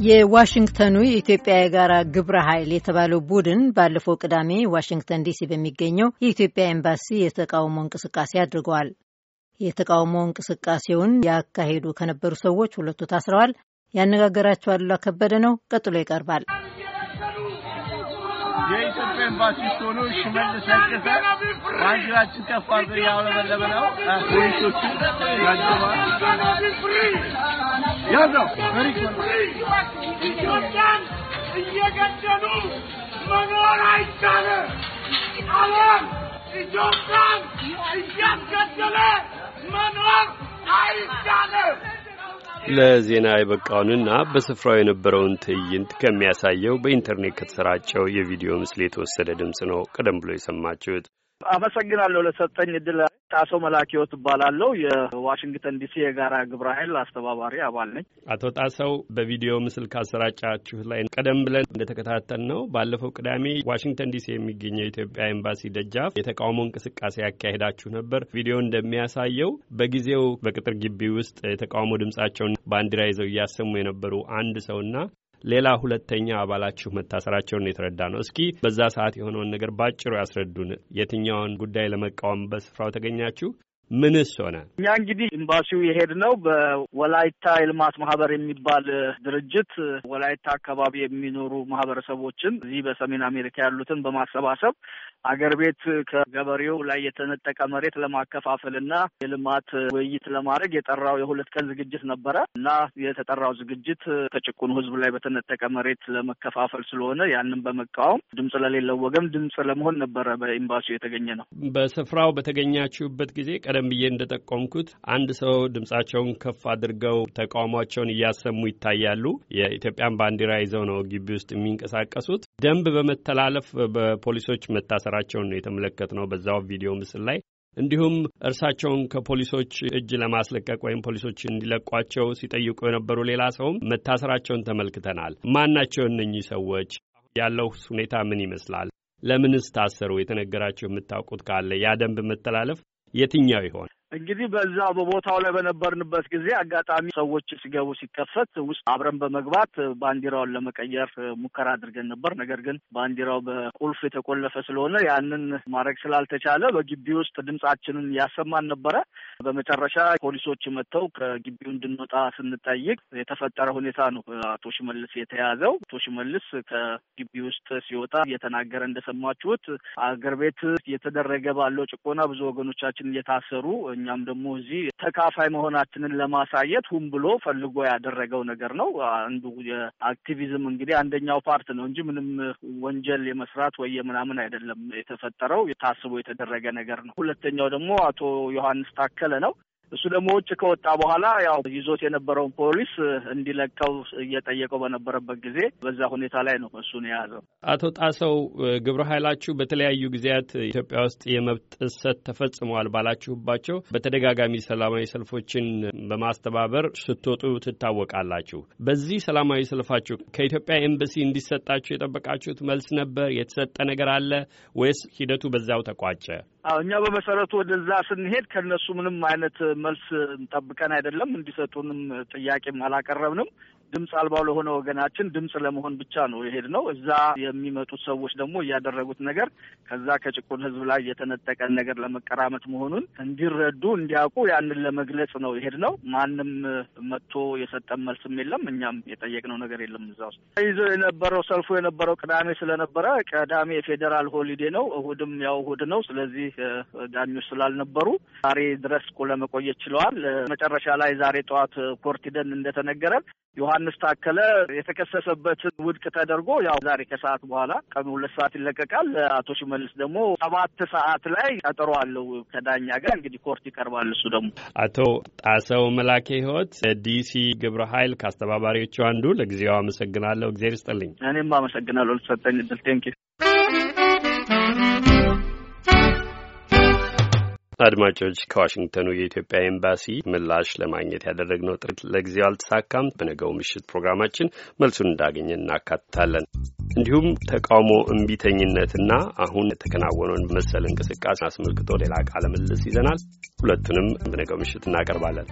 የዋሽንግተኑ የኢትዮጵያ የጋራ ግብረ ኃይል የተባለው ቡድን ባለፈው ቅዳሜ ዋሽንግተን ዲሲ በሚገኘው የኢትዮጵያ ኤምባሲ የተቃውሞ እንቅስቃሴ አድርገዋል። የተቃውሞ እንቅስቃሴውን ያካሄዱ ከነበሩ ሰዎች ሁለቱ ታስረዋል። ያነጋገራቸው አሉላ ከበደ ነው። ቀጥሎ ይቀርባል። የኢትዮጵያ ኤምባሲ ሆኖ ሽመልስ ለገሰ ባንዲራችን ከፍ አድርገው እያውለበለበ ነው። ፖሊሶቹ ያጀባል። ያዘው ኢትዮጵያን እየገደሉ መኖር አይቻልም። ዓለም ኢትዮጵያን እያስገደለ መኖር አይቻልም። ለዜና የበቃውንና በስፍራው የነበረውን ትዕይንት ከሚያሳየው በኢንተርኔት ከተሰራጨው የቪዲዮ ምስል የተወሰደ ድምፅ ነው ቀደም ብሎ የሰማችሁት። አመሰግናለሁ ለሰጠኝ እድል። ጣሰው መላኪዎት እባላለሁ። የዋሽንግተን ዲሲ የጋራ ግብረ ኃይል አስተባባሪ አባል ነኝ። አቶ ጣሰው በቪዲዮ ምስል ካሰራጫችሁ ላይ ቀደም ብለን እንደተከታተል ነው ባለፈው ቅዳሜ ዋሽንግተን ዲሲ የሚገኘው የኢትዮጵያ ኤምባሲ ደጃፍ የተቃውሞ እንቅስቃሴ ያካሄዳችሁ ነበር። ቪዲዮ እንደሚያሳየው በጊዜው በቅጥር ግቢ ውስጥ የተቃውሞ ድምጻቸውን ባንዲራ ይዘው እያሰሙ የነበሩ አንድ ሰውና ሌላ ሁለተኛ አባላችሁ መታሰራቸውን የተረዳ ነው። እስኪ በዛ ሰዓት የሆነውን ነገር ባጭሩ ያስረዱን። የትኛውን ጉዳይ ለመቃወም በስፍራው ተገኛችሁ? ምንስ ሆነ? እኛ እንግዲህ ኤምባሲው የሄድነው በወላይታ የልማት ማህበር የሚባል ድርጅት ወላይታ አካባቢ የሚኖሩ ማህበረሰቦችን እዚህ በሰሜን አሜሪካ ያሉትን በማሰባሰብ አገር ቤት ከገበሬው ላይ የተነጠቀ መሬት ለማከፋፈል እና የልማት ውይይት ለማድረግ የጠራው የሁለት ቀን ዝግጅት ነበረ እና የተጠራው ዝግጅት ከጭቁኑ ሕዝብ ላይ በተነጠቀ መሬት ለመከፋፈል ስለሆነ ያንን በመቃወም ድምፅ ለሌለው ወገን ድምፅ ለመሆን ነበረ በኤምባሲው የተገኘ ነው። በስፍራው በተገኛችሁበት ጊዜ ቀደም ብዬ እንደጠቆምኩት አንድ ሰው ድምጻቸውን ከፍ አድርገው ተቃውሟቸውን እያሰሙ ይታያሉ። የኢትዮጵያን ባንዲራ ይዘው ነው ግቢ ውስጥ የሚንቀሳቀሱት። ደንብ በመተላለፍ በፖሊሶች መታሰራቸውን ነው የተመለከትነው በዛው ቪዲዮ ምስል ላይ። እንዲሁም እርሳቸውን ከፖሊሶች እጅ ለማስለቀቅ ወይም ፖሊሶች እንዲለቋቸው ሲጠይቁ የነበሩ ሌላ ሰውም መታሰራቸውን ተመልክተናል። ማን እነኚህ ሰዎች? ያለው ሁኔታ ምን ይመስላል? ለምንስ ታሰሩ? የተነገራቸው የምታውቁት ካለ ያ ደንብ መተላለፍ የትኛው ይሆን? እንግዲህ በዛ በቦታው ላይ በነበርንበት ጊዜ አጋጣሚ ሰዎች ሲገቡ ሲከፈት ውስጥ አብረን በመግባት ባንዲራውን ለመቀየር ሙከራ አድርገን ነበር። ነገር ግን ባንዲራው በቁልፍ የተቆለፈ ስለሆነ ያንን ማድረግ ስላልተቻለ በግቢ ውስጥ ድምጻችንን ያሰማን ነበረ። በመጨረሻ ፖሊሶች መጥተው ከግቢው እንድንወጣ ስንጠይቅ የተፈጠረ ሁኔታ ነው አቶ ሽመልስ የተያዘው። አቶ ሽመልስ ከግቢ ውስጥ ሲወጣ እየተናገረ እንደሰማችሁት አገር ቤት እየተደረገ ባለው ጭቆና ብዙ ወገኖቻችን እየታሰሩ እኛም ደግሞ እዚህ ተካፋይ መሆናችንን ለማሳየት ሁም ብሎ ፈልጎ ያደረገው ነገር ነው። አንዱ የ activism እንግዲህ አንደኛው part ነው እንጂ ምንም ወንጀል የመስራት ወይ የምናምን አይደለም የተፈጠረው፣ ታስቦ የተደረገ ነገር ነው። ሁለተኛው ደግሞ አቶ ዮሐንስ ታከለ ነው። እሱ ደግሞ ውጭ ከወጣ በኋላ ያው ይዞት የነበረውን ፖሊስ እንዲለቀው እየጠየቀው በነበረበት ጊዜ በዛ ሁኔታ ላይ ነው እሱን የያዘው። አቶ ጣሰው ግብረ ኃይላችሁ በተለያዩ ጊዜያት ኢትዮጵያ ውስጥ የመብት ጥሰት ተፈጽመዋል ባላችሁባቸው በተደጋጋሚ ሰላማዊ ሰልፎችን በማስተባበር ስትወጡ ትታወቃላችሁ። በዚህ ሰላማዊ ሰልፋችሁ ከኢትዮጵያ ኤምባሲ እንዲሰጣችሁ የጠበቃችሁት መልስ ነበር? የተሰጠ ነገር አለ ወይስ ሂደቱ በዛው ተቋጨ? እኛ በመሰረቱ ወደዛ ስንሄድ ከነሱ ምንም አይነት መልስ ጠብቀን አይደለም። እንዲሰጡንም ጥያቄም አላቀረብንም። ድምፅ አልባው ለሆነ ወገናችን ድምፅ ለመሆን ብቻ ነው የሄድነው። እዛ የሚመጡት ሰዎች ደግሞ እያደረጉት ነገር ከዛ ከጭቁን ሕዝብ ላይ የተነጠቀን ነገር ለመቀራመት መሆኑን እንዲረዱ እንዲያውቁ ያንን ለመግለጽ ነው የሄድነው። ማንም መጥቶ የሰጠን መልስም የለም። እኛም የጠየቅነው ነገር የለም። እዛ ውስጥ ይዘው የነበረው ሰልፉ የነበረው ቅዳሜ ስለነበረ ቅዳሜ የፌዴራል ሆሊዴ ነው፣ እሁድም ያው እሁድ ነው። ስለዚህ ዳኞች ስላልነበሩ ዛሬ ድረስ ለመቆየት ችለዋል። መጨረሻ ላይ ዛሬ ጠዋት court ሂደን እንደተነገረን ዮሐንስ ታከለ የተከሰሰበትን ውድቅ ተደርጎ ያው ዛሬ ከሰዓት በኋላ ቀኑ ሁለት ሰዓት ይለቀቃል። አቶ ሽመልስ ደግሞ ሰባት ሰዓት ላይ ቀጠሮ አለው ከዳኛ ጋር እንግዲህ court ይቀርባል። እሱ ደግሞ አቶ ጣሰው መላኬ ህይወት ዲሲ ግብረ ኃይል ከአስተባባሪዎቹ አንዱ፣ ለጊዜው አመሰግናለሁ። እግዜር ይስጥልኝ። እኔም አመሰግናለሁ ለተሰጠኝ እድል thank you አድማጮች ከዋሽንግተኑ የኢትዮጵያ ኤምባሲ ምላሽ ለማግኘት ያደረግነው ጥረት ለጊዜው አልተሳካም። በነገው ምሽት ፕሮግራማችን መልሱን እንዳገኘ እናካትታለን። እንዲሁም ተቃውሞ እምቢተኝነትና አሁን የተከናወነውን መሰል እንቅስቃሴ አስመልክቶ ሌላ ቃለ ምልልስ ይዘናል። ሁለቱንም በነገው ምሽት እናቀርባለን።